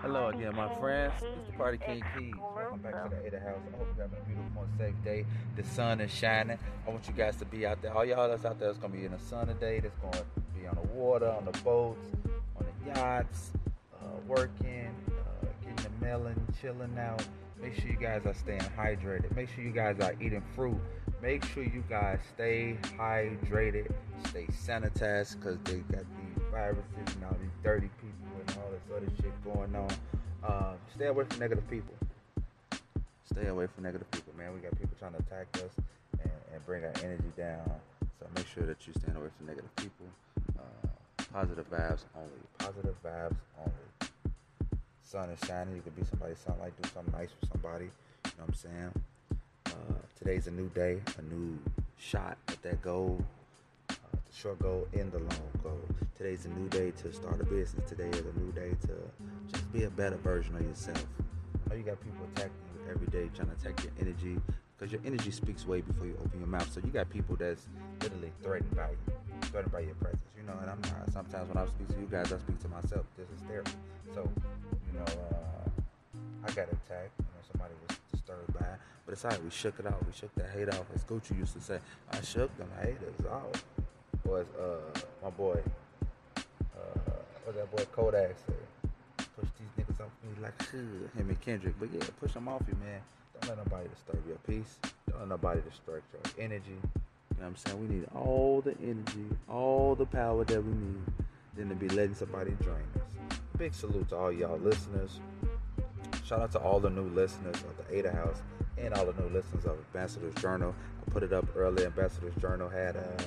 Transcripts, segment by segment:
Hello again, my friends. It's the Party King Keys. Welcome back to the Ada House. I hope you have a beautiful and safe day. The sun is shining. I want you guys to be out there. All y'all that's out there is going to be in the sun today. That's going to be on the water, on the boats, on the yachts, uh, working, uh, getting the melon, chilling out. Make sure you guys are staying hydrated. Make sure you guys are eating fruit. Make sure you guys stay hydrated, stay sanitized because they got these viruses and all these dirty people and all this other shit going on. Um, stay away from negative people. Stay away from negative people, man. We got people trying to attack us and, and bring our energy down. So make sure that you stay away from negative people. Uh, positive vibes only. Positive vibes only. Sun is shining. You could be somebody's sunlight. Do something nice for somebody. You know what I'm saying? Uh, today's a new day, a new shot at that goal short goal and the long goal. Today's a new day to start a business. Today is a new day to just be a better version of yourself. I know you got people attacking you every day, trying to attack your energy because your energy speaks way before you open your mouth. So you got people that's literally threatened by you, threatened by your presence. You know, and I'm not. Sometimes when I speak to you guys, I speak to myself. This is therapy. So, you know, uh, I got attacked. You know, somebody was disturbed by it. But it's alright. We shook it off. We shook that hate off. As Gucci used to say, I shook them haters off was uh my boy, uh, that boy Kodak said. Push these niggas off me like shit. Him and Kendrick, but yeah, push them off you, man. Don't let nobody disturb your peace. Don't let nobody distract your energy. You know what I'm saying? We need all the energy, all the power that we need, than to be letting somebody drain us. Big salute to all y'all listeners. Shout out to all the new listeners of the Ada House and all the new listeners of Ambassador's Journal. I put it up earlier. Ambassador's Journal had uh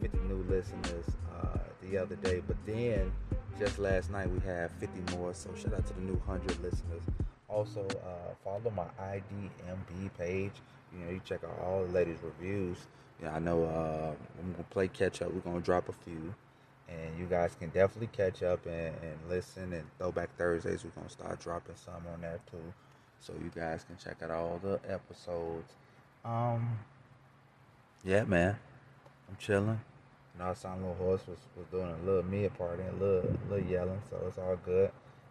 50 new listeners uh, the other day, but then just last night we had 50 more. So shout out to the new 100 listeners. Also, uh, follow my IDMB page. You know, you check out all the latest reviews. Yeah, I know uh, I'm gonna play catch up. We're gonna drop a few, and you guys can definitely catch up and, and listen. And Throwback Thursdays, we're gonna start dropping some on there too, so you guys can check out all the episodes. Um, yeah, man, I'm chilling. Know, saw little horse was, was doing a little mid party and a little, little yelling, so it's all good.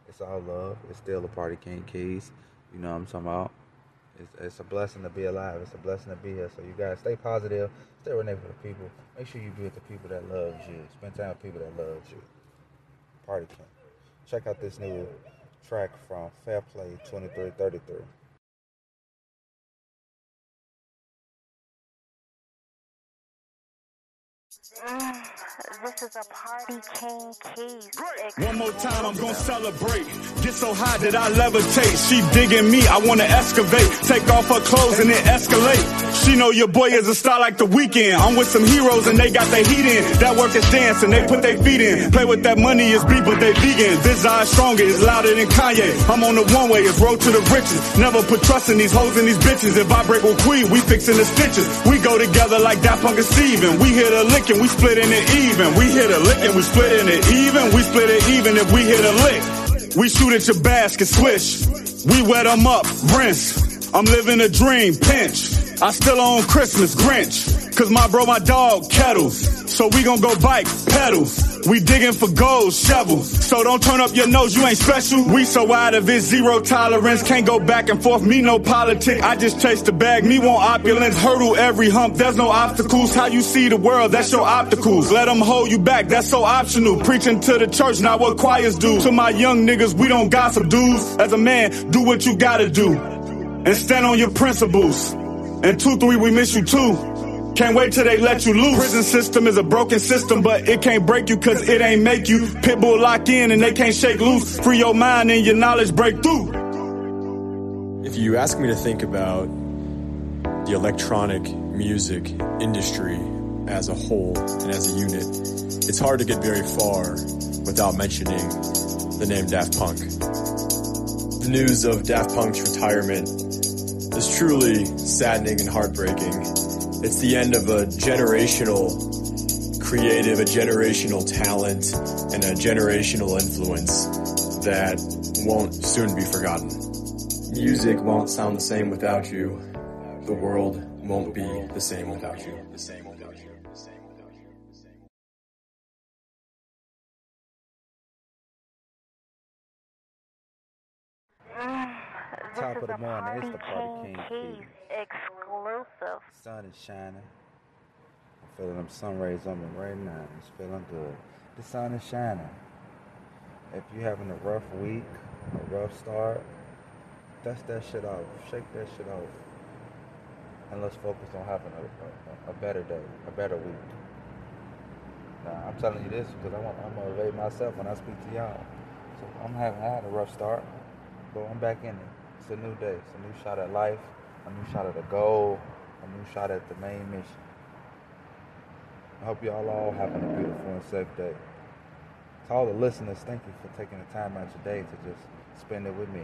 It's all love. It's still a party King Keys. You know what I'm talking about? It's, it's a blessing to be alive. It's a blessing to be here. So you guys stay positive. Stay with the people. Make sure you be with the people that love you. Spend time with people that love you. Party King. Check out this new track from Fair Play 2333. This is a party king keys. One more time, I'm gonna celebrate. Get so high that I levitate. She digging me, I wanna excavate. Take off her clothes and then escalate. She know your boy is a star like the Weeknd. I'm with some heroes and they got their heat in. That work is dancing, they put their feet in. Play with that money is beat, but they vegan. Visage stronger, is louder than Kanye. I'm on the one way, it's road to the riches. Never put trust in these hoes and these bitches. If I break with Queen, we fixing the stitches. We go together like that punk and Steven. We hit a lick and we split in it even. We hit a lick and we split in it even. We split it even if we hit a lick. We shoot at your basket, swish. We wet them up, rinse. I'm living a dream, pinch. I still own Christmas, Grinch. Cause my bro, my dog, kettles. So we gon' go bike, pedals. We digging for gold, shovels. So don't turn up your nose, you ain't special. We so out of it, zero tolerance. Can't go back and forth, me no politic. I just chase the bag, me want opulence. Hurdle every hump, there's no obstacles. How you see the world, that's your opticals. Let them hold you back, that's so optional. Preaching to the church, not what choirs do. To my young niggas, we don't gossip dudes. As a man, do what you gotta do. And stand on your principles. And two, three, we miss you too. Can't wait till they let you loose. Prison system is a broken system, but it can't break you cause it ain't make you. Pitbull lock in and they can't shake loose. Free your mind and your knowledge break through. If you ask me to think about the electronic music industry as a whole and as a unit, it's hard to get very far without mentioning the name Daft Punk. The news of Daft Punk's retirement is truly saddening and heartbreaking it's the end of a generational creative, a generational talent, and a generational influence that won't soon be forgotten. Music won't sound the same without you. The world won't be the same without you. The same. This Top is of the morning, it's the Party Party King King Keys Keys. Exclusive. sun is shining. I'm feeling them sun rays on me right now. It's feeling good. The sun is shining. If you're having a rough week, a rough start, dust that shit off. Shake that shit off. And let's focus on having a, a, a better day, a better week. Now, I'm telling you this because I want, I'm motivate myself when I speak to y'all. So I'm having I had a rough start, but I'm back in it. It's a new day. It's a new shot at life, a new shot at the goal, a new shot at the main mission. I hope y'all all having a beautiful and safe day. To all the listeners, thank you for taking the time out your day to just spend it with me.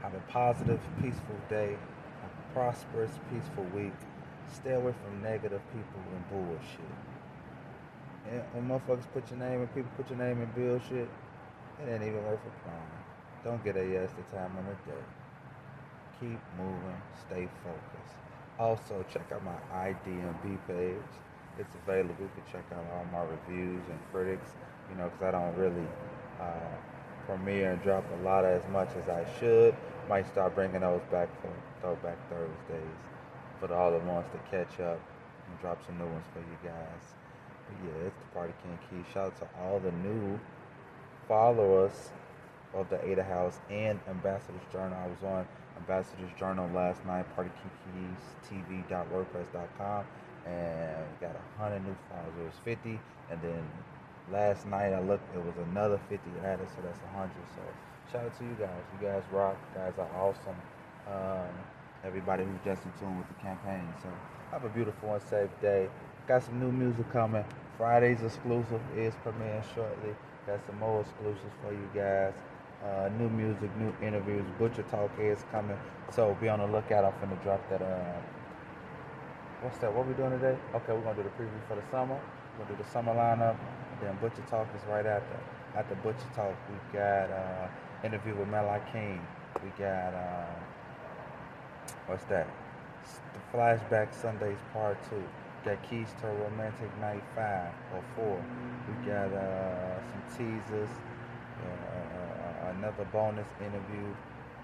Have a positive, peaceful day, a prosperous, peaceful week. Stay away from negative people and bullshit. And motherfuckers put your name and people put your name in bullshit, it ain't even worth applying. Don't get a yes the time on the day. Keep moving, stay focused. Also, check out my IDMB page. It's available. You can check out all my reviews and critics, you know, because I don't really uh, premiere and drop a lot as much as I should. Might start bringing those back for Throwback Thursdays for all the ones to catch up and drop some new ones for you guys. But yeah, it's the Party King Key. Shout out to all the new followers of the Ada House and Ambassador's Journal. I was on Ambassador's Journal last night, partykinkeytv.wordpress.com, and we got 100 new followers. It was 50, and then last night I looked, it was another 50 added, so that's 100. So shout out to you guys. You guys rock. You guys are awesome. Um, everybody who's just in tune with the campaign. So have a beautiful and safe day. Got some new music coming. Friday's exclusive is premiering shortly. Got some more exclusives for you guys. Uh, new music, new interviews. Butcher Talk is coming. So be on the lookout. I'm finna drop that. Uh, what's that? What we doing today? Okay, we're gonna do the preview for the summer. We're gonna do the summer lineup. Then Butcher Talk is right after. After Butcher Talk, we got uh, interview with Mel King. We got uh, what's that? The Flashback Sundays Part Two. Got Keys to a Romantic Night Five or Four. We got uh, some teasers. Another bonus interview.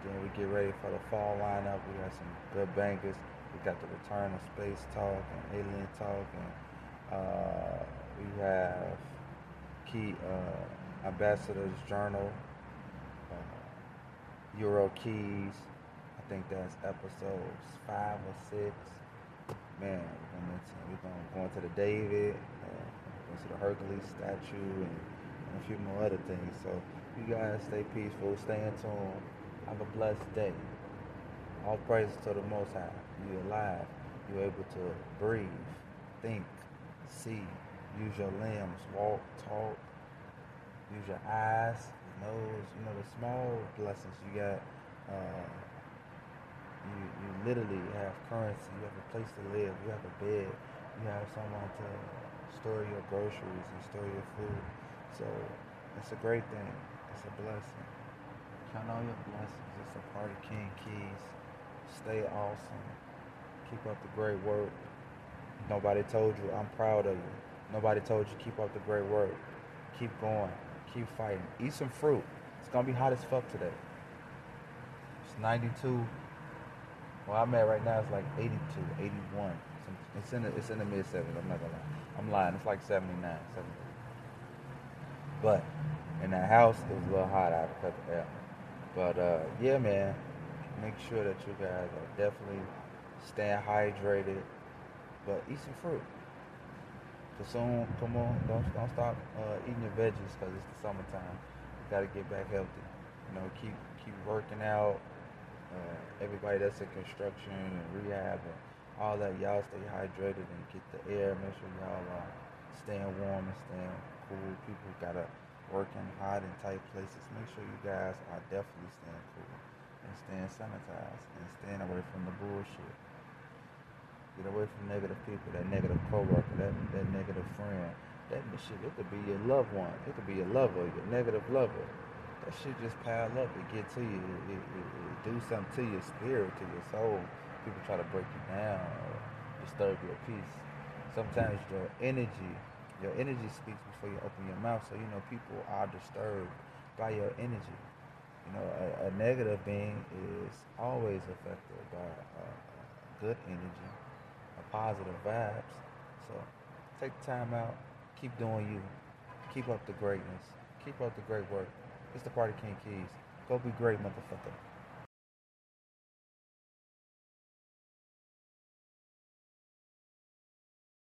Then we get ready for the fall lineup. We got some good bangers. We got the return of space talk and alien talk, and uh, we have key uh, ambassadors journal, uh, Euro keys. I think that's episodes five or six. Man, we're gonna we're gonna go into the David, uh, go to the Hercules statue, and, and a few more other things. So you guys stay peaceful, stay in tune. Have a blessed day. All praises to the Most High. You're alive. You're able to breathe, think, see, use your limbs, walk, talk, use your eyes, your nose. You know the small blessings you got. Uh, you you literally have currency. You have a place to live. You have a bed. You have someone to store your groceries and store your food. So it's a great thing. It's a blessing. Count all your blessings. It's a party King Keys. Stay awesome. Keep up the great work. Nobody told you I'm proud of you. Nobody told you keep up the great work. Keep going. Keep fighting. Eat some fruit. It's gonna be hot as fuck today. It's 92. Where I'm at right now. It's like 82, 81. It's in the, it's in the mid 70s. I'm not gonna lie. I'm lying. It's like 79, 70. But in the house, it was a little hot out of the air. But uh, yeah, man, make sure that you guys are definitely staying hydrated, but eat some fruit. Soon, come on, don't don't stop uh, eating your veggies because it's the summertime. You gotta get back healthy. You know, keep keep working out. Uh, everybody that's in construction and rehab and all that, y'all stay hydrated and get the air. Make sure y'all are staying warm and staying cool. People gotta work in hot and tight places. Make sure you guys are definitely staying cool and staying sanitized and staying away from the bullshit. Get away from negative people, that negative coworker, that that negative friend. That shit, it could be your loved one. It could be your lover, your negative lover. That shit just pile up. It get to you. It, it, it, it do something to your spirit, to your soul. People try to break you down or disturb your peace. Sometimes your energy, your energy speaks before you open your mouth. So you know people are disturbed by your energy. You know, a, a negative being is always affected by uh, good energy, a positive vibes. So take time out, keep doing you, keep up the greatness, keep up the great work. It's the Party King Keys. Go be great, motherfucker.